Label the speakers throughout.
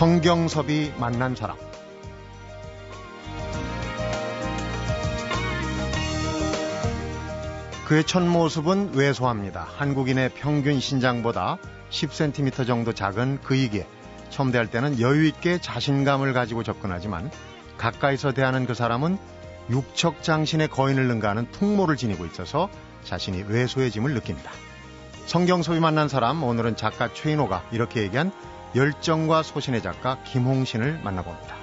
Speaker 1: 성경섭이 만난 사람. 그의 첫 모습은 왜소합니다. 한국인의 평균 신장보다 10cm 정도 작은 그에게 처음 대할 때는 여유 있게 자신감을 가지고 접근하지만 가까이서 대하는 그 사람은 육척 장신의 거인을 능가하는 풍모를 지니고 있어서 자신이 왜소해짐을 느낍니다. 성경섭이 만난 사람, 오늘은 작가 최인호가 이렇게 얘기한 열정과 소신의 작가 김홍신을 만나봅니다.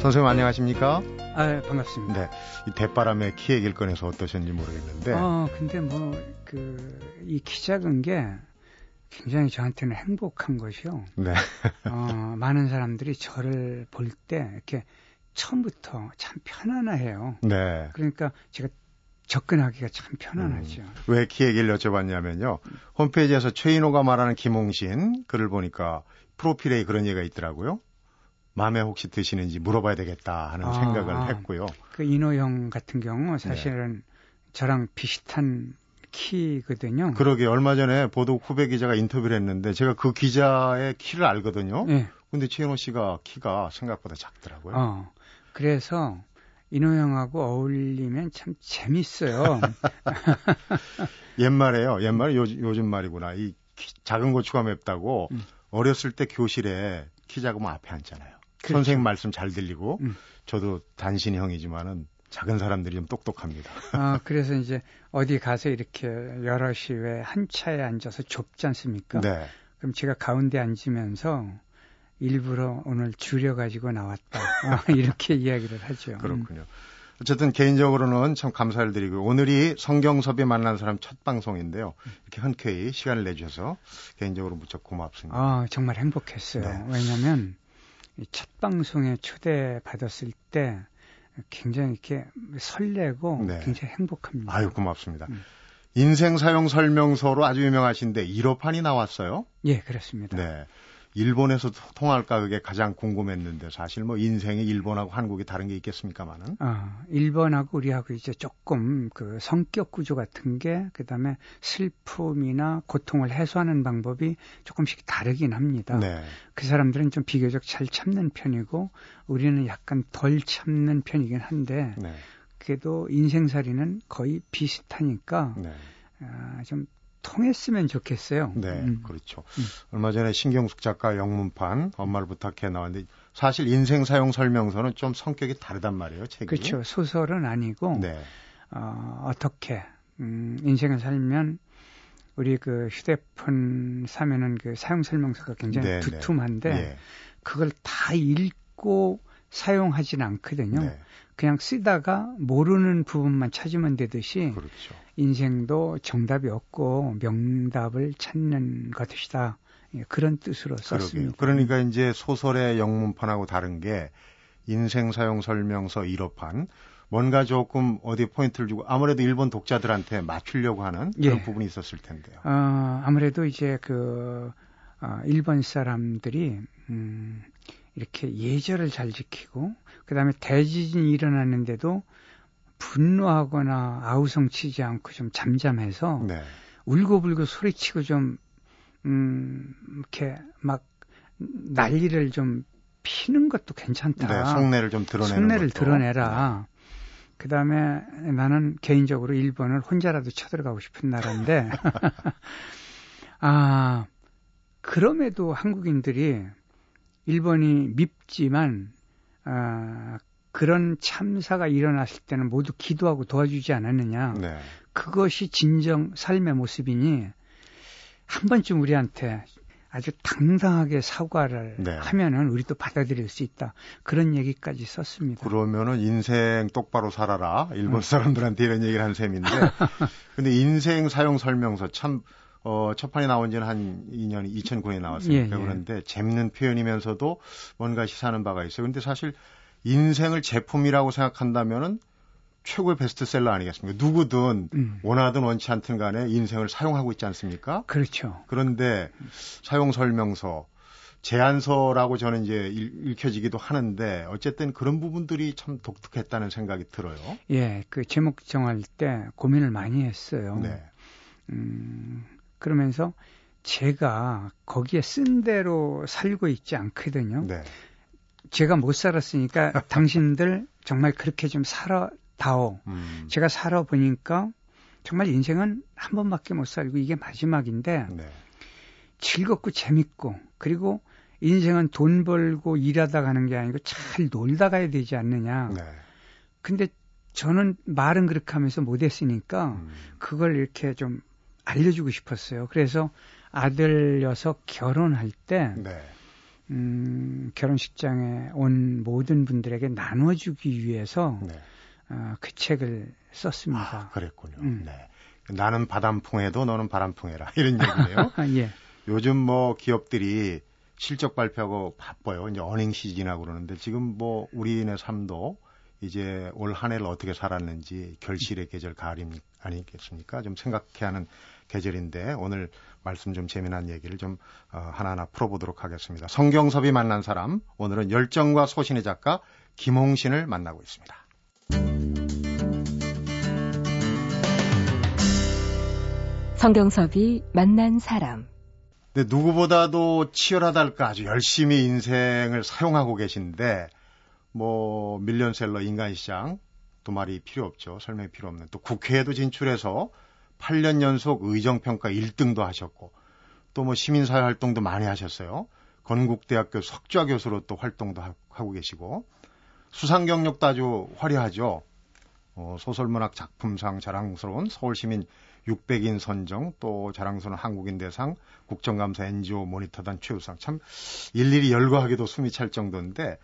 Speaker 1: 선생님 안녕하십니까?
Speaker 2: 아, 반갑습니다.
Speaker 1: 네. 이 대바람에 키 얘기를 꺼내서 어떠셨는지 모르겠는데.
Speaker 2: 어, 근데 뭐, 그, 이 키 작은 게 굉장히 저한테는 행복한 것이요.
Speaker 1: 네.
Speaker 2: 어, 많은 사람들이 저를 볼 때 이렇게 처음부터 참 편안해요.
Speaker 1: 네.
Speaker 2: 그러니까 제가 접근하기가 참 편안하죠. 음,
Speaker 1: 왜키 얘기를 여쭤봤냐면요. 홈페이지에서 최인호가 말하는 김홍신 글을 보니까 프로필에 그런 얘기가 있더라고요. 마음에 혹시 드시는지 물어봐야 되겠다 하는 아, 생각을 했고요.
Speaker 2: 그 인호형 같은 경우 사실은 네. 저랑 비슷한 키거든요.
Speaker 1: 그러게 얼마 전에 보도 후배 기자가 인터뷰를 했는데 제가 그 기자의 키를 알거든요. 네. 근데 최인호 씨가 키가 생각보다 작더라고요.
Speaker 2: 어, 그래서 인호형하고 어울리면 참 재밌어요.
Speaker 1: 옛말에요. 옛말에 요, 요즘 말이구나. 이 키, 작은 고추가 맵다고 음. 어렸을 때 교실에 키 작으면 앞에 앉잖아요. 그렇죠. 선생님 말씀 잘 들리고 음. 저도 단신이 형이지만은 작은 사람들이 좀 똑똑합니다.
Speaker 2: 아, 그래서 이제 어디 가서 이렇게 여럿이 왜 한 차에 앉아서 좁지 않습니까? 네. 그럼 제가 가운데 앉으면서 일부러 오늘 줄여가지고 나왔다. 아, 이렇게 이야기를 하죠. 음.
Speaker 1: 그렇군요. 어쨌든 개인적으로는 참 감사를 드리고 오늘이 성경섭이 만난 사람 첫 방송인데요. 이렇게 흔쾌히 시간을 내주셔서 개인적으로 무척 고맙습니다.
Speaker 2: 아, 정말 행복했어요. 네. 왜냐하면 첫 방송에 초대 받았을 때 굉장히 이렇게 설레고 네. 굉장히 행복합니다.
Speaker 1: 아유 고맙습니다. 음. 인생 사용 설명서로 아주 유명하신데 1호판이 나왔어요?
Speaker 2: 예, 그렇습니다.
Speaker 1: 네. 일본에서 통할까 그게 가장 궁금했는데 사실 뭐 인생이 일본하고 한국이 다른 게 있겠습니까만은.
Speaker 2: 아, 일본하고 우리하고 이제 조금 그 성격 구조 같은 게 그다음에 슬픔이나 고통을 해소하는 방법이 조금씩 다르긴 합니다. 네. 그 사람들은 좀 비교적 잘 참는 편이고 우리는 약간 덜 참는 편이긴 한데 네. 그래도 인생살이는 거의 비슷하니까 네. 아, 좀 통했으면 좋겠어요.
Speaker 1: 네, 음. 그렇죠. 음. 얼마 전에 신경숙 작가 영문판 엄마를 부탁해 나왔는데 사실 인생 사용 설명서는 좀 성격이 다르단 말이에요, 책이.
Speaker 2: 그렇죠. 소설은 아니고 네. 어, 어떻게 음, 인생을 살면 우리 그 휴대폰 사면은 그 사용 설명서가 굉장히 네, 네. 두툼한데 네. 그걸 다 읽고 사용하지는 않거든요. 네. 그냥 쓰다가 모르는 부분만 찾으면 되듯이 그렇죠. 인생도 정답이 없고 명답을 찾는 것이다. 예, 그런 뜻으로 썼습니다.
Speaker 1: 그러니까 그러니까 이제 소설의 영문판하고 다른 게 인생 사용 설명서 1호판 뭔가 조금 어디 포인트를 주고 아무래도 일본 독자들한테 맞추려고 하는 그런 예. 부분이 있었을 텐데요.
Speaker 2: 어, 아무래도 이제 그 어, 일본 사람들이 음, 이렇게 예절을 잘 지키고 그다음에 대지진이 일어났는데도 분노하거나 아우성치지 않고 좀 잠잠해서 네. 울고불고 소리치고 좀 음, 이렇게 막 난리를 좀 피는 것도 괜찮다.
Speaker 1: 네, 속내를 좀 드러내는
Speaker 2: 속내를 것도. 드러내라. 네. 그 다음에 나는 개인적으로 일본을 혼자라도 쳐들어가고 싶은 나라인데, 아, 그럼에도 한국인들이 일본이 밉지만, 아, 그런 참사가 일어났을 때는 모두 기도하고 도와주지 않았느냐. 네. 그것이 진정 삶의 모습이니 한 번쯤 우리한테 아주 당당하게 사과를 네. 하면은 우리도 받아들일 수 있다. 그런 얘기까지 썼습니다.
Speaker 1: 그러면은 인생 똑바로 살아라. 일본 음. 사람들한테 이런 얘기를 한 셈인데. 근데 인생 사용 설명서 참 어, 첫 판이 나온 지는 한 2년, 2009년에 나왔으니까 예, 예. 그런데 재밌는 표현이면서도 뭔가 시사하는 바가 있어요. 근데 사실 인생을 제품이라고 생각한다면은 최고의 베스트셀러 아니겠습니까? 누구든 음. 원하든 원치 않든 간에 인생을 사용하고 있지 않습니까?
Speaker 2: 그렇죠.
Speaker 1: 그런데 사용 설명서 제안서라고 저는 이제 읽혀지기도 하는데 어쨌든 그런 부분들이 참 독특했다는 생각이 들어요.
Speaker 2: 예, 그 제목 정할 때 고민을 많이 했어요. 네. 음, 그러면서 제가 거기에 쓴 대로 살고 있지 않거든요. 네. 제가 못 살았으니까 당신들 정말 그렇게 좀 살아다오. 음. 제가 살아보니까 정말 인생은 한 번밖에 못 살고 이게 마지막인데 네. 즐겁고 재밌고 그리고 인생은 돈 벌고 일하다 가는 게 아니고 잘 놀다 가야 되지 않느냐. 네. 근데 저는 말은 그렇게 하면서 못했으니까 음. 그걸 이렇게 좀 알려주고 싶었어요. 그래서 아들 녀석 결혼할 때 네. 음, 결혼식장에 온 모든 분들에게 나눠주기 위해서 네. 어, 그 책을 썼습니다.
Speaker 1: 아, 그랬군요. 음. 네. 나는 바람풍에도 너는 바람풍해라 이런 얘기네요. 예. 요즘 뭐 기업들이 실적 발표하고 바빠요. 이제 어닝 시즌이라고 그러는데 지금 뭐 우리인의 삶도 이제 올 한 해를 어떻게 살았는지 결실의 계절 가을 아니겠습니까? 좀 생각해야 하는 계절인데 오늘 말씀 좀 재미난 얘기를 좀 어, 하나하나 풀어보도록 하겠습니다. 성경섭이 만난 사람 오늘은 열정과 소신의 작가 김홍신을 만나고 있습니다.
Speaker 3: 성경섭이 만난 사람
Speaker 1: 근데 누구보다도 치열하달까 아주 열심히 인생을 사용하고 계신데 뭐 밀리언셀러 인간시장 두 말이 필요 없죠. 설명이 필요 없는. 또 국회에도 진출해서 8년 연속 의정평가 1등도 하셨고 또 뭐 시민사회 활동도 많이 하셨어요. 건국대학교 석좌 교수로 또 활동도 하고 계시고 수상 경력도 아주 화려하죠. 어, 소설문학 작품상 자랑스러운 서울시민 600인 선정, 또 자랑스러운 한국인 대상, 국정감사 NGO 모니터단 최우상. 참 일일이 열거하기도 숨이 찰 정도인데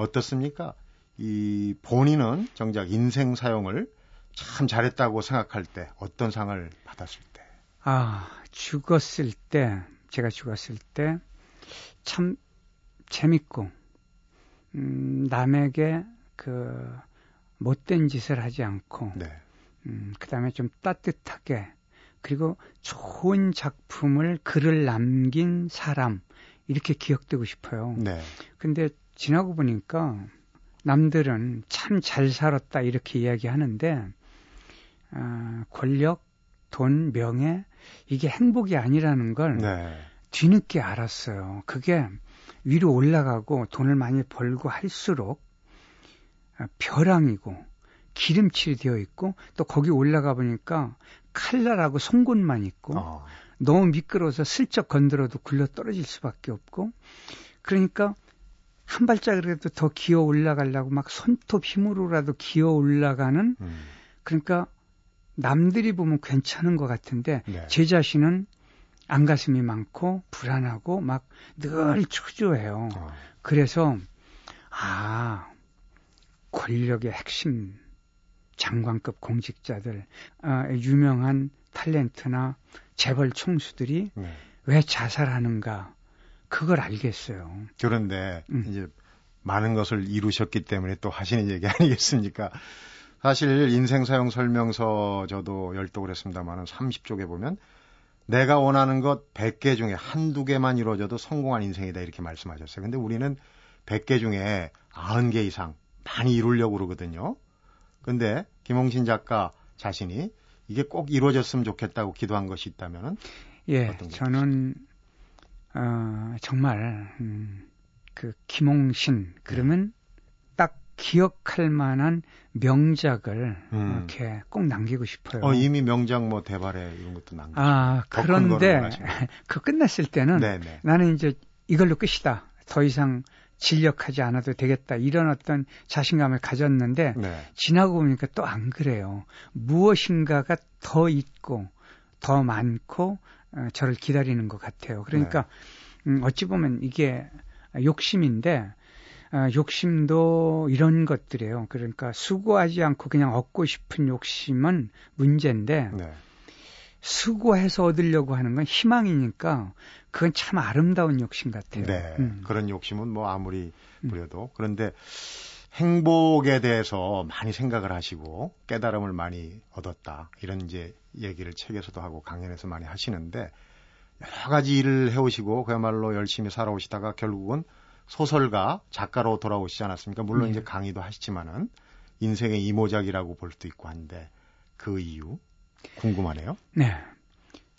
Speaker 1: 어떻습니까? 이 본인은 정작 인생 사용을 참 잘했다고 생각할 때 어떤 상을 받았을 때?
Speaker 2: 아, 죽었을 때, 제가 죽었을 때 참 재밌고, 음, 남에게 그 못된 짓을 하지 않고, 네. 음, 그 다음에 좀 따뜻하게, 그리고 좋은 작품을 글을 남긴 사람, 이렇게 기억되고 싶어요. 네. 근데 지나고 보니까 남들은 참 잘 살았다 이렇게 이야기하는데 어, 권력, 돈, 명예 이게 행복이 아니라는 걸 네. 뒤늦게 알았어요. 그게 위로 올라가고 돈을 많이 벌고 할수록 어, 벼랑이고 기름칠이 되어 있고 또 거기 올라가 보니까 칼날하고 송곳만 있고 어. 너무 미끄러워서 슬쩍 건드려도 굴러 떨어질 수밖에 없고 그러니까 한 발짝이라도 더 기어 올라가려고 막 손톱 힘으로라도 기어 올라가는 음. 그러니까 남들이 보면 괜찮은 것 같은데 네. 제 자신은 안가슴이 많고 불안하고 막 늘 초조해요. 어. 그래서 아 권력의 핵심 장관급 공직자들, 어, 유명한 탤런트나 재벌 총수들이 네. 왜 자살하는가 그걸 알겠어요.
Speaker 1: 그런데 음. 이제 많은 것을 이루셨기 때문에 또 하시는 얘기 아니겠습니까? 사실 인생 사용 설명서 저도 열독을 했습니다만은 30쪽에 보면 내가 원하는 것 100개 중에 한두 개만 이루어져도 성공한 인생이다 이렇게 말씀하셨어요. 근데 우리는 100개 중에 90개 이상 많이 이루려고 그러거든요. 근데 김홍신 작가 자신이 이게 꼭 이루어졌으면 좋겠다고 기도한 것이 있다면은
Speaker 2: 예, 저는 어, 정말 음, 그 김홍신 그러면 딱 기억할 만한 명작을 음. 이렇게 꼭 남기고 싶어요.
Speaker 1: 어, 이미 명작 뭐 대발에 이런 것도 남기고.
Speaker 2: 아 그런데 그 끝났을 때는 네네. 나는 이제 이걸로 끝이다. 더 이상 진력하지 않아도 되겠다 이런 어떤 자신감을 가졌는데 네. 지나고 보니까 또 안 그래요. 무엇인가가 더 있고 더 많고 어, 저를 기다리는 것 같아요. 그러니까 네. 음, 어찌 보면 이게 욕심인데 어, 욕심도 이런 것들이에요. 그러니까 수고하지 않고 그냥 얻고 싶은 욕심은 문제인데 네. 수고해서 얻으려고 하는 건 희망이니까 그건 참 아름다운 욕심 같아요.
Speaker 1: 네. 음. 그런 욕심은 뭐 아무리 음. 부려도. 음. 그런데 행복에 대해서 많이 생각을 하시고 깨달음을 많이 얻었다. 이런 이제 얘기를 책에서도 하고 강연에서 많이 하시는데 여러 가지 일을 해오시고 그야말로 열심히 살아오시다가 결국은 소설가, 작가로 돌아오시지 않았습니까? 물론 네. 이제 강의도 하시지만은 인생의 이모작이라고 볼 수도 있고 한데 그 이유 궁금하네요.
Speaker 2: 네.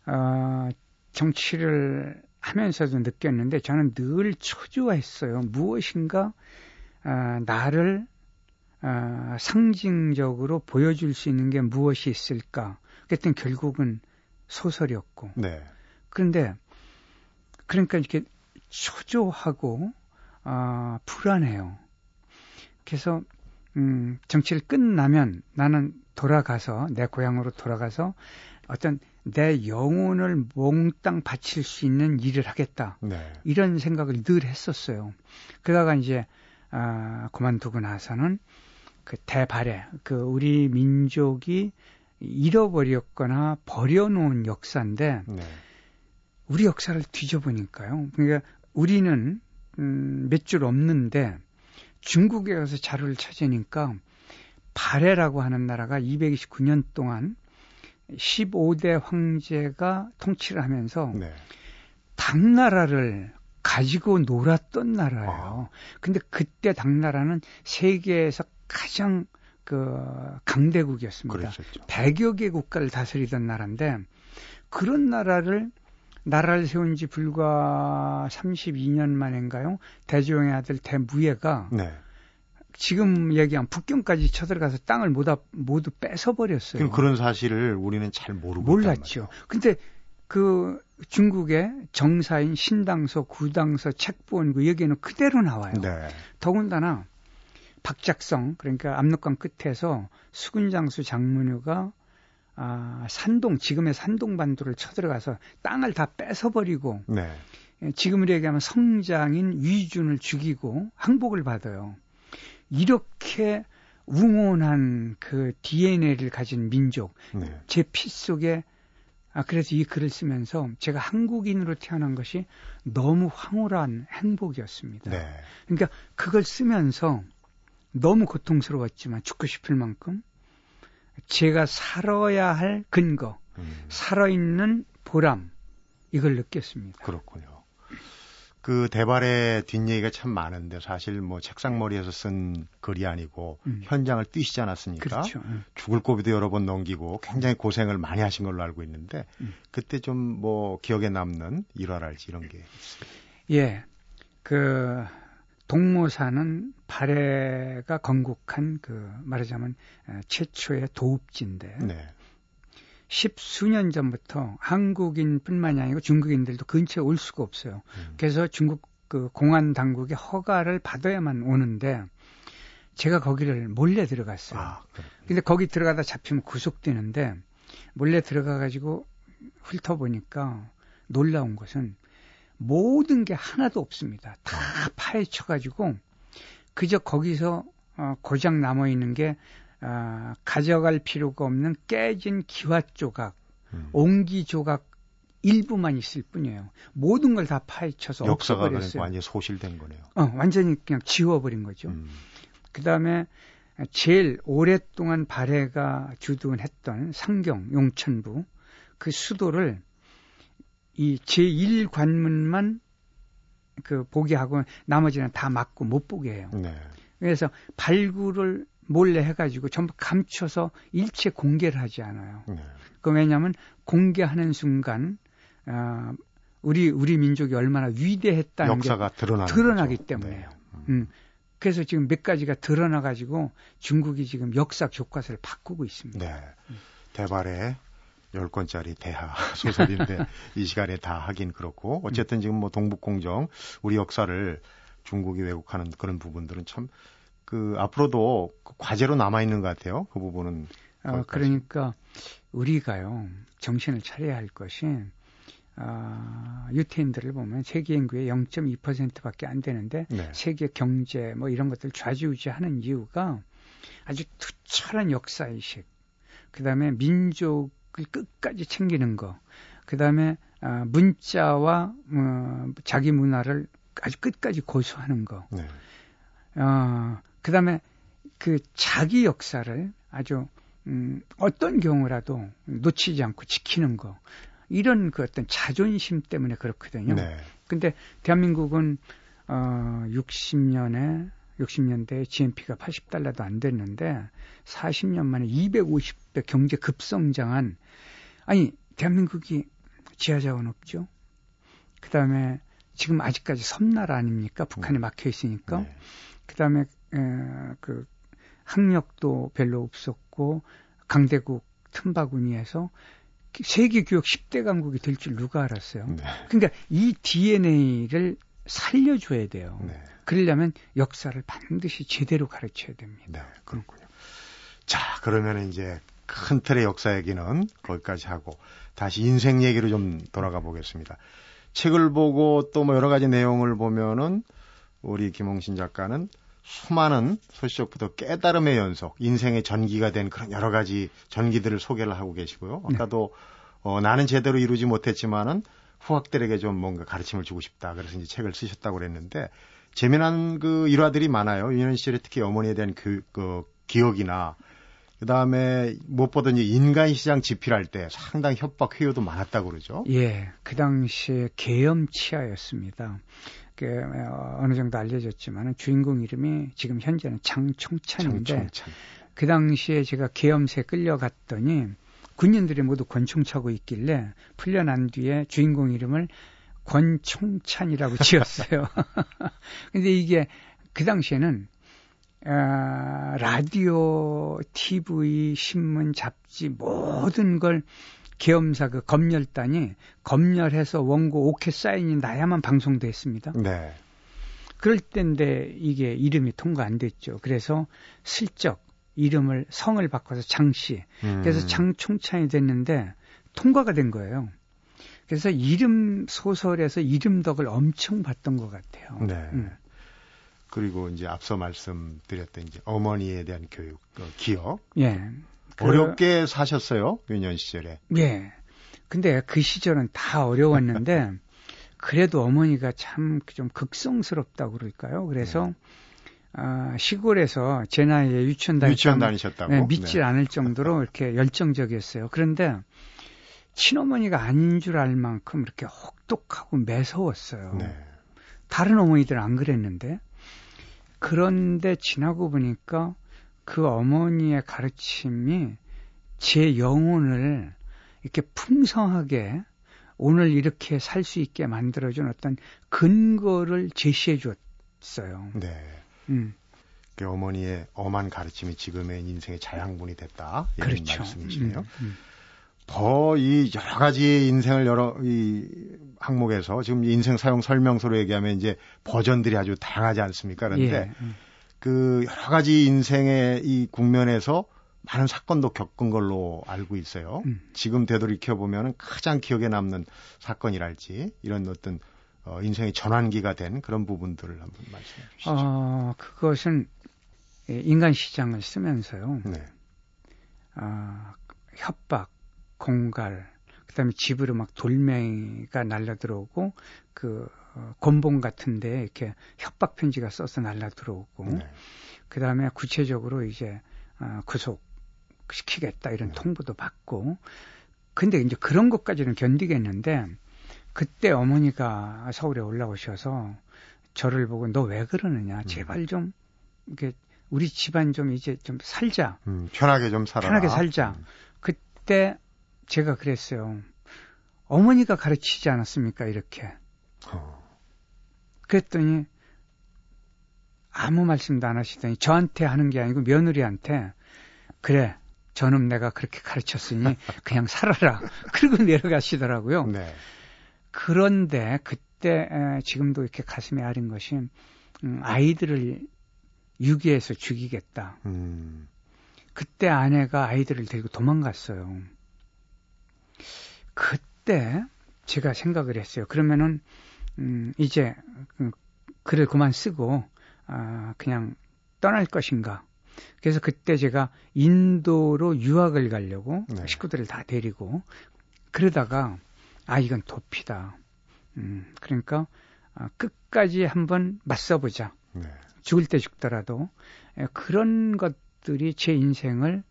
Speaker 2: 어, 정치를 하면서도 느꼈는데 저는 늘 초조했어요. 무엇인가 어, 나를 어, 상징적으로 보여줄 수 있는 게 무엇이 있을까? 그랬더니 결국은 소설이었고. 네. 그런데 그러니까 이렇게 초조하고 어, 불안해요. 그래서 음, 정치를 끝나면 나는 돌아가서 내 고향으로 돌아가서 어떤 내 영혼을 몽땅 바칠 수 있는 일을 하겠다. 네. 이런 생각을 늘 했었어요. 그러다가 이제 아, 그만두고 나서는 그 대발해 그 우리 민족이 잃어버렸거나 버려놓은 역사인데 네. 우리 역사를 뒤져보니까요. 그러니까 우리는 음, 몇 줄 없는데 중국에 가서 자료를 찾으니까 발해라고 하는 나라가 229년 동안 15대 황제가 통치를 하면서 네. 당나라를 가지고 놀았던 나라예요. 아. 근데 그때 당나라는 세계에서 가장 그 강대국이었습니다. 그랬었죠. 100여 개 국가를 다스리던 나라인데 그런 나라를 나라를 세운 지 불과 32년 만인가요? 대조영의 아들 대무예가 네. 지금 얘기한 북경까지 쳐들어가서 땅을 모두, 모두 뺏어버렸어요.
Speaker 1: 그럼 그런 사실을 우리는 잘 모르고
Speaker 2: 몰랐죠. 근데 그 중국의 정사인 신당서, 구당서, 책본그 여기에는 그대로 나와요. 네. 더군다나 박작성 그러니까 압록강 끝에서 수군장수 장문유가 아, 산동 지금의 산동 반도를 쳐들어가서 땅을 다 뺏어버리고 네. 지금으로 얘기하면 성장인 위준을 죽이고 항복을 받아요. 이렇게 웅원한 그 DNA를 가진 민족, 네. 제피 속에 아, 그래서 이 글을 쓰면서 제가 한국인으로 태어난 것이 너무 황홀한 행복이었습니다. 네. 그러니까 그걸 쓰면서 너무 고통스러웠지만 죽고 싶을 만큼 제가 살아야 할 근거, 음. 살아있는 보람, 이걸 느꼈습니다.
Speaker 1: 그렇군요. 그 대발의 뒷얘기가 참 많은데 사실 뭐 책상머리에서 쓴 글이 아니고 음. 현장을 뛰시지 않았습니까? 그렇죠. 음. 죽을 고비도 여러 번 넘기고 굉장히 고생을 많이 하신 걸로 알고 있는데 음. 그때 좀 뭐 기억에 남는 일화랄지 이런 게.
Speaker 2: 예. 그 동모사는 발해가 건국한 그 말하자면 최초의 도읍지인데 네. 십수년 전부터 한국인뿐만이 아니고 중국인들도 근처에 올 수가 없어요. 음. 그래서 중국 그 공안 당국의 허가를 받아야만 오는데 제가 거기를 몰래 들어갔어요. 아, 근데 거기 들어가다 잡히면 구속되는데 몰래 들어가 가지고 훑어보니까 놀라운 것은 모든 게 하나도 없습니다. 다 파헤쳐 가지고 그저 거기서 어, 고장 남아 있는 게 어, 가져갈 필요가 없는 깨진 기와 조각, 음. 옹기 조각 일부만 있을 뿐이에요. 모든 걸 다 파헤쳐서
Speaker 1: 역사가 그러니까 완전히 소실된 거네요.
Speaker 2: 어, 완전히 그냥 지워버린 거죠. 음. 그 다음에 제일 오랫동안 발해가 주둔했던 상경 용천부 그 수도를 이 제1관문만 그 보게 하고 나머지는 다 막고 못 보게 해요. 네. 그래서 발굴을 몰래 해가지고 전부 감춰서 일체 공개를 하지 않아요. 네. 그 왜냐하면 공개하는 순간 어, 우리 우리 민족이 얼마나 위대했다는
Speaker 1: 역사가
Speaker 2: 게
Speaker 1: 드러나기
Speaker 2: 때문에요. 네. 음. 음. 그래서 지금 몇 가지가 드러나 가지고 중국이 지금 역사 교과서를 바꾸고 있습니다. 네.
Speaker 1: 대발의 10권짜리 대하 소설인데 이 시간에 다 하긴 그렇고 어쨌든 지금 뭐 동북공정 우리 역사를 중국이 왜곡하는 그런 부분들은 참 그 앞으로도 그 과제로 남아 있는 것 같아요. 그 부분은
Speaker 2: 어, 그러니까 우리가요 정신을 차려야 할 것이 어, 유태인들을 보면 세계 인구의 0.2%밖에 안 되는데 네. 세계 경제 뭐 이런 것들 좌지우지하는 이유가 아주 투철한 역사 의식, 그다음에 민족 그 끝까지 챙기는 거. 그 다음에 어, 문자와 어, 자기 문화를 아주 끝까지 고수하는 거. 네. 어, 그 다음에 그 자기 역사를 아주 음, 어떤 경우라도 놓치지 않고 지키는 거. 이런 그 어떤 자존심 때문에 그렇거든요. 네. 근데 대한민국은 어 60년에 60년대에 GNP가 80달러도 안 됐는데 40년 만에 250배 경제 급성장한 아니 대한민국이 지하자원 없죠. 그다음에 지금 아직까지 섬나라 아닙니까? 북한에 음. 막혀 있으니까. 네. 그다음에 에, 그 학력도 별로 없었고 강대국 틈바구니에서 세계 교육 10대 강국이 될 줄 누가 알았어요. 네. 그러니까 이 DNA를 살려줘야 돼요. 네. 그러려면 역사를 반드시 제대로 가르쳐야 됩니다. 네,
Speaker 1: 그렇군요. 자, 그러면 이제 큰 틀의 역사 얘기는 거기까지 하고 다시 인생 얘기로 좀 돌아가 보겠습니다. 책을 보고 또 뭐 여러 가지 내용을 보면은 우리 김홍신 작가는 수많은 소시적부터 깨달음의 연속, 인생의 전기가 된 그런 여러 가지 전기들을 소개를 하고 계시고요. 네. 아까도 어, 나는 제대로 이루지 못했지만은 후학들에게 좀 뭔가 가르침을 주고 싶다. 그래서 이제 책을 쓰셨다고 그랬는데 재미난 그 일화들이 많아요. 유년 시절에 특히 어머니에 대한 그, 그 기억이나 그 다음에 무엇보다 이제 인간 시장 집필할 때 상당히 협박 회유도 많았다고 그러죠.
Speaker 2: 예, 그 당시에 계엄치하였습니다. 그 어, 어느 정도 알려졌지만 주인공 이름이 지금 현재는 장총찬인데 장총찬. 그 당시에 제가 계엄새 끌려갔더니 군인들이 모두 권총 차고 있길래 풀려난 뒤에 주인공 이름을 권총찬이라고 지었어요. 근데 이게 그 당시에는 아, 라디오, TV, 신문, 잡지 모든 걸 계엄사 그 검열단이 검열해서 원고 오케 사인이 나야만 방송됐습니다. 네. 그럴 때인데 이게 이름이 통과 안 됐죠. 그래서 슬쩍 이름을 성을 바꿔서 장씨. 음. 그래서 장총찬이 됐는데 통과가 된 거예요. 그래서 이름 소설에서 이름 덕을 엄청 봤던 것 같아요. 네. 음.
Speaker 1: 그리고 이제 앞서 말씀드렸던 이제 어머니에 대한 교육, 그 기억. 예. 그, 어렵게 사셨어요, 유년 시절에.
Speaker 2: 예. 근데 그 시절은 다 어려웠는데, 그래도 어머니가 참 좀 극성스럽다고 그럴까요? 그래서, 네. 아, 시골에서 제 나이에 유치원,
Speaker 1: 다니, 유치원 다니셨다고?
Speaker 2: 네, 믿지 네. 않을 정도로 이렇게 열정적이었어요. 그런데 친어머니가 아닌 줄 알 만큼 이렇게 혹독하고 매서웠어요. 네. 다른 어머니들은 안 그랬는데 그런데 지나고 보니까 그 어머니의 가르침이 제 영혼을 이렇게 풍성하게 오늘 이렇게 살 수 있게 만들어준 어떤 근거를 제시해 줬어요. 네.
Speaker 1: 음. 그 어머니의 엄한 가르침이 지금의 인생의 자양분이 됐다. 이런 그렇죠. 말씀이시네요. 음, 음. 더이 여러 가지 인생을 여러 이 항목에서 지금 인생 사용 설명서로 얘기하면 이제 버전들이 아주 다양하지 않습니까? 그런데 예. 음. 그 여러 가지 인생의 이 국면에서 많은 사건도 겪은 걸로 알고 있어요. 음. 지금 되돌이켜 보면 가장 기억에 남는 사건이랄지 이런 어떤 어, 인생의 전환기가 된 그런 부분들을 한번 말씀해 주시죠.
Speaker 2: 어, 그것은 인간 시장을 쓰면서요. 네. 아, 협박, 공갈, 그다음에 집으로 막 돌멩이가 날라 들어오고 그 어, 곤봉 같은데 이렇게 협박 편지가 써서 날라 들어오고 네. 그 다음에 구체적으로 이제 어, 구속 시키겠다 이런 네. 통보도 받고 근데 이제 그런 것까지는 견디겠는데 그때 어머니가 서울에 올라오셔서 저를 보고 너 왜 그러느냐 음. 제발 좀 이렇게 우리 집안 좀 이제 좀 살자
Speaker 1: 음, 편하게 좀 살아
Speaker 2: 편하게 살자 음. 그때 제가 그랬어요. 어머니가 가르치지 않았습니까? 이렇게. 어. 그랬더니 아무 말씀도 안 하시더니 저한테 하는 게 아니고 며느리한테 그래 저는 내가 그렇게 가르쳤으니 그냥 살아라. 그리고 내려가시더라고요. 네. 그런데 그때 지금도 이렇게 가슴에 아린 것이 음, 아이들을 유기해서 죽이겠다. 음. 그때 아내가 아이들을 데리고 도망갔어요. 그때 제가 생각을 했어요. 그러면은 음, 이제 그 글을 그만 쓰고 아, 그냥 떠날 것인가. 그래서 그때 제가 인도로 유학을 가려고 네. 식구들을 다 데리고 그러다가 아 이건 도피다. 음, 그러니까 아, 끝까지 한번 맞서보자. 네. 죽을 때 죽더라도 에, 그런 것들이 제 인생을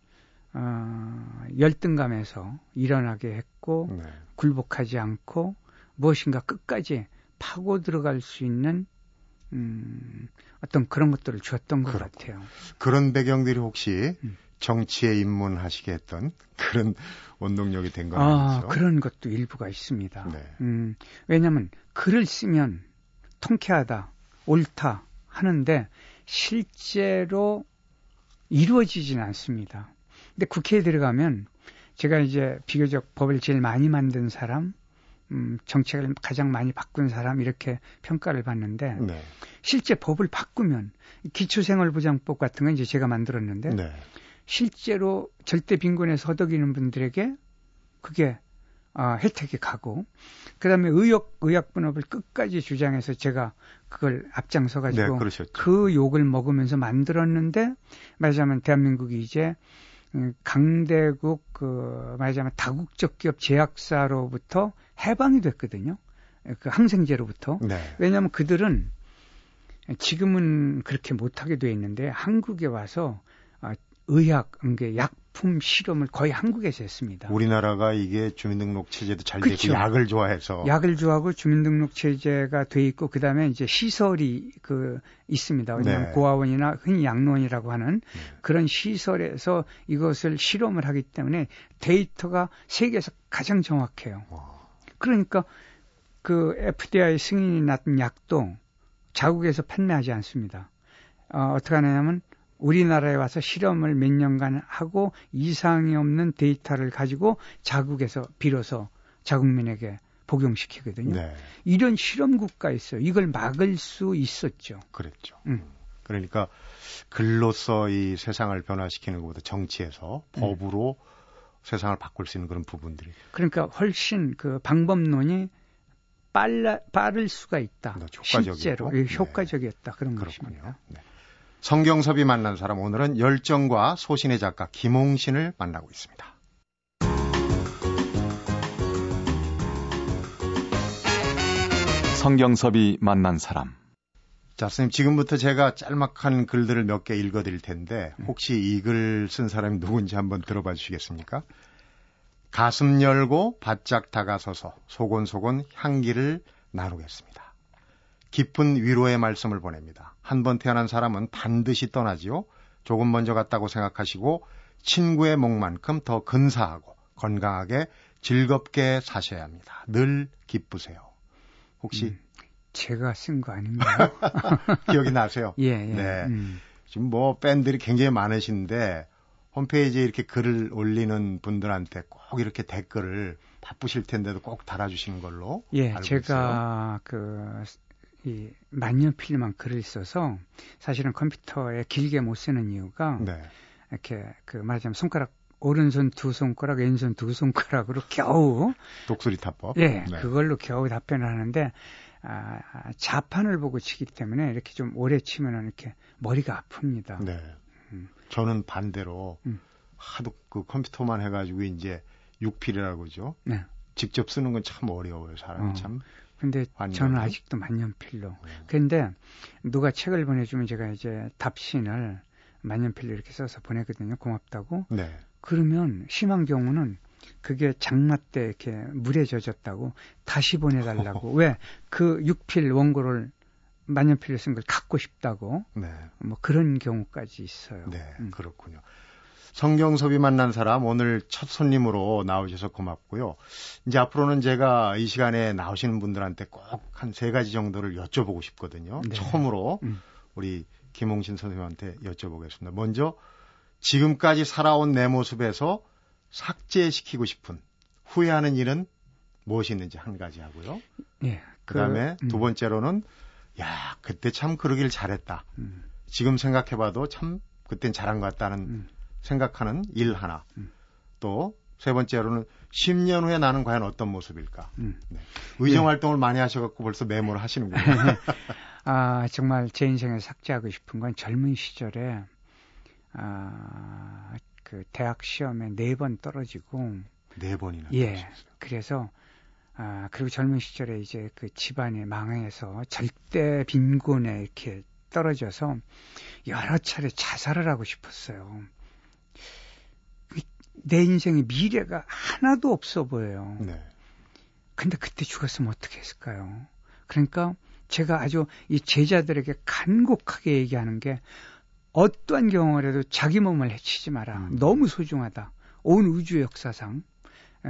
Speaker 2: 어, 열등감에서 일어나게 했고 네. 굴복하지 않고 무엇인가 끝까지 파고 들어갈 수 있는 음, 어떤 그런 것들을 주었던 것 그렇고. 같아요.
Speaker 1: 그런 배경들이 혹시 음. 정치에 입문하시게 했던 그런 원동력이 된건 아, 아니죠?
Speaker 2: 그런 것도 일부가 있습니다. 네. 음, 왜냐하면 글을 쓰면 통쾌하다, 옳다 하는데 실제로 이루어지지는 않습니다. 근데 국회에 들어가면 제가 이제 비교적 법을 제일 많이 만든 사람, 음, 정책을 가장 많이 바꾼 사람 이렇게 평가를 받는데 네. 실제 법을 바꾸면 기초생활보장법 같은 건 이제 제가 만들었는데 네. 실제로 절대 빈곤에서 허덕이는 분들에게 그게 아, 혜택이 가고 그다음에 의욕 의약 분업을 끝까지 주장해서 제가 그걸 앞장서 가지고 네, 그 욕을 먹으면서 만들었는데 말하자면 대한민국이 이제 음, 강대국 그 말하자면 다국적 기업 제약사로부터 해방이 됐거든요. 그 항생제로부터. 네. 왜냐하면 그들은 지금은 그렇게 못하게 돼 있는데 한국에 와서 아, 의학, 그러니까 약 품 실험을 거의 한국에서 했습니다.
Speaker 1: 우리나라가 이게 주민등록 체제도 잘 되고 그렇죠. 약을 좋아해서
Speaker 2: 약을 좋아하고 주민등록 체제가 돼 있고 그다음에 이제 시설이 그 있습니다. 왜냐하면 네. 고아원이나 흔히 양로원이라고 하는 네. 그런 시설에서 이것을 실험을 하기 때문에 데이터가 세계에서 가장 정확해요. 와. 그러니까 그 FDI 승인이 났던 약도 자국에서 판매하지 않습니다. 어, 어떻게 하냐면 우리나라에 와서 실험을 몇 년간 하고 이상이 없는 데이터를 가지고 자국에서 비로소 자국민에게 복용시키거든요. 네. 이런 실험 국가 있어요. 이걸 막을 수 있었죠.
Speaker 1: 그랬죠. 음. 그러니까 글로서 이 세상을 변화시키는 것보다 정치에서 음. 법으로 세상을 바꿀 수 있는 그런 부분들이.
Speaker 2: 그러니까 훨씬 그 방법론이 빨라, 빠를 수가 있다. 실제로 네. 효과적이었다 그런 그렇군요. 것입니다. 네.
Speaker 1: 성경섭이 만난 사람 오늘은 열정과 소신의 작가 김홍신을 만나고 있습니다.
Speaker 3: 성경섭이 만난 사람.
Speaker 1: 자, 선생님 지금부터 제가 짤막한 글들을 몇 개 읽어드릴 텐데 혹시 이 글 쓴 사람이 누군지 한번 들어봐 주시겠습니까? 가슴 열고 바짝 다가서서 소곤소곤 향기를 나누겠습니다. 깊은 위로의 말씀을 보냅니다. 한 번 태어난 사람은 반드시 떠나지요. 조금 먼저 갔다고 생각하시고 친구의 목만큼 더 근사하고 건강하게 즐겁게 사셔야 합니다. 늘 기쁘세요. 혹시 음,
Speaker 2: 제가 쓴 거 아닌가요?
Speaker 1: 기억이 나세요?
Speaker 2: 예, 예. 네. 음.
Speaker 1: 지금 뭐 팬들이 굉장히 많으신데 홈페이지에 이렇게 글을 올리는 분들한테 꼭 이렇게 댓글을 바쁘실 텐데도 꼭 달아주시는 걸로 예,
Speaker 2: 제가
Speaker 1: 있어요.
Speaker 2: 그 이 만년 필만 글을 써서 사실은 컴퓨터에 길게 못 쓰는 이유가 네. 이렇게 그 말하자면 손가락 오른손 두 손가락, 왼손 두 손가락으로 겨우
Speaker 1: 독수리 타법.
Speaker 2: 예, 네. 그걸로 겨우 답변을 하는데 아, 자판을 보고 치기 때문에 이렇게 좀 오래 치면은 이렇게 머리가 아픕니다. 네.
Speaker 1: 음. 저는 반대로 음. 하도 그 컴퓨터만 해가지고 이제 육필이라고 그러죠. 네. 직접 쓰는 건 참 어려워요. 사람이 어. 참
Speaker 2: 근데 완전. 저는 아직도 만년필로. 음. 근데 누가 책을 보내주면 제가 이제 답신을 만년필로 이렇게 써서 보내거든요. 고맙다고. 네. 그러면 심한 경우는 그게 장마 때 이렇게 물에 젖었다고 다시 보내달라고. 왜? 그 육필 원고를 만년필로 쓴 걸 갖고 싶다고. 네. 뭐 그런 경우까지 있어요.
Speaker 1: 네, 음. 그렇군요. 성경섭이 만난 사람 오늘 첫 손님으로 나오셔서 고맙고요. 이제 앞으로는 제가 이 시간에 나오시는 분들한테 꼭 한 세 가지 정도를 여쭤보고 싶거든요. 네. 처음으로 음. 우리 김홍신 선생님한테 여쭤보겠습니다. 먼저 지금까지 살아온 내 모습에서 삭제시키고 싶은 후회하는 일은 무엇이 있는지 한 가지 하고요. 네, 그, 그다음에 음. 두 번째로는 야 그때 참 그러길 잘했다. 음. 지금 생각해봐도 참 그땐 잘한 것 같다는 음. 생각하는 일 하나. 음. 또세 번째로는 10년 후에 나는 과연 어떤 모습일까. 음. 네. 의정 예. 활동을 많이 하셔갖고 벌써 메모를 하시는군요.
Speaker 2: 아 정말 제 인생에 삭제하고 싶은 건 젊은 시절에 아, 그 대학 시험에 네 번 떨어지고
Speaker 1: 네 번이나
Speaker 2: 예. 떨어졌어요. 그래서 아, 그리고 젊은 시절에 이제 그 집안이 망해서 절대 빈곤에 이렇게 떨어져서 여러 차례 자살을 하고 싶었어요. 내 인생의 미래가 하나도 없어 보여요.
Speaker 1: 네.
Speaker 2: 근데 그때 죽었으면 어떻게 했을까요? 그러니까 제가 아주 이 제자들에게 간곡하게 얘기하는 게 어떠한 경우라도 자기 몸을 해치지 마라. 음. 너무 소중하다. 온 우주 역사상.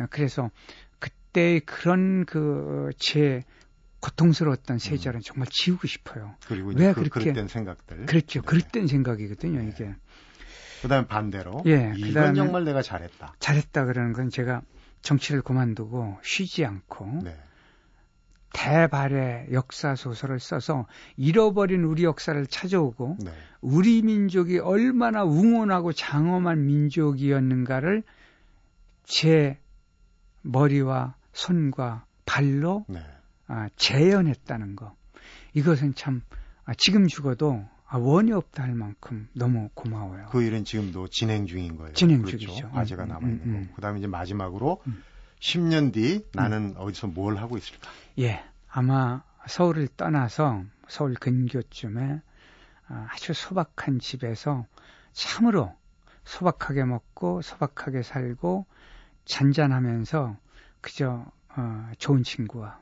Speaker 2: 그래서 그때 그런 그 제 고통스러웠던 세절은 음. 정말 지우고 싶어요.
Speaker 1: 그리고 왜 그, 그렇게 그릇된 생각들.
Speaker 2: 그렇죠. 네. 그릇된 생각이거든요. 네. 이게.
Speaker 1: 그다음 반대로. 예. 이건 정말 내가 잘했다.
Speaker 2: 잘했다 그러는 건 제가 정치를 그만두고 쉬지 않고 네. 대발의 역사 소설을 써서 잃어버린 우리 역사를 찾아오고 네. 우리 민족이 얼마나 웅원하고 장엄한 민족이었는가를 제 머리와 손과 발로 네. 아, 재현했다는 거. 이것은 참 아, 지금 죽어도 아, 원이 없다 할 만큼 너무 고마워요.
Speaker 1: 그 일은 지금도 진행 중인 거예요.
Speaker 2: 진행
Speaker 1: 그렇죠?
Speaker 2: 중이죠.
Speaker 1: 아재가 남아 있는 음, 음, 음. 거. 그다음에 이제 마지막으로 음. 10년 뒤 나는 어디서 뭘 하고 있을까?
Speaker 2: 예, 아마 서울을 떠나서 서울 근교쯤에 아, 아주 소박한 집에서 참으로 소박하게 먹고 소박하게 살고 잔잔하면서 그저 어, 좋은 친구와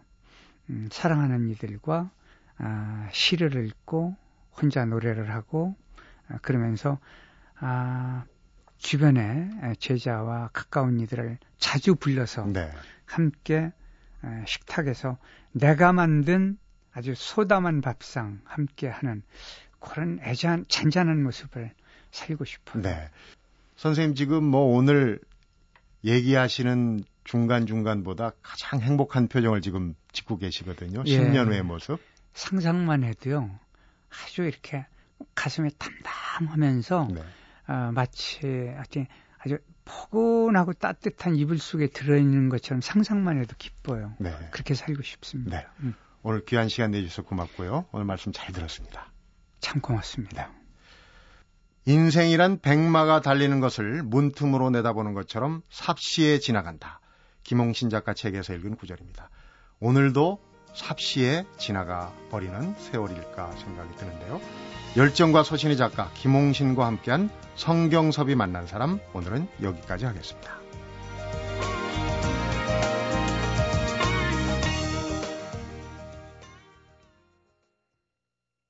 Speaker 2: 음, 사랑하는 이들과 아, 시를 읽고 혼자 노래를 하고 아, 그러면서 아, 주변에 제자와 가까운 이들을 자주 불러서 네. 함께 식탁에서 내가 만든 아주 소담한 밥상 함께 하는 그런 애잔 잔잔한 모습을 살고 싶어요.
Speaker 1: 네. 선생님 지금 뭐 오늘 얘기하시는 중간중간보다 가장 행복한 표정을 지금 짓고 계시거든요. 예. 10년 후의 모습.
Speaker 2: 상상만 해도요. 아주 이렇게 가슴이 담담하면서 네. 어, 마치 아주, 아주 포근하고 따뜻한 이불 속에 들어있는 것처럼 상상만 해도 기뻐요. 네. 그렇게 살고 싶습니다. 네.
Speaker 1: 음. 오늘 귀한 시간 내주셔서 고맙고요. 오늘 말씀 잘 들었습니다.
Speaker 2: 참 고맙습니다. 네.
Speaker 1: 인생이란 백마가 달리는 것을 문틈으로 내다보는 것처럼 삽시에 지나간다. 김홍신 작가 책에서 읽은 구절입니다. 오늘도 삽시에 지나가 버리는 세월일까 생각이 드는데요. 열정과 소신의 작가 김홍신과 함께한 성경섭이 만난 사람 오늘은 여기까지 하겠습니다.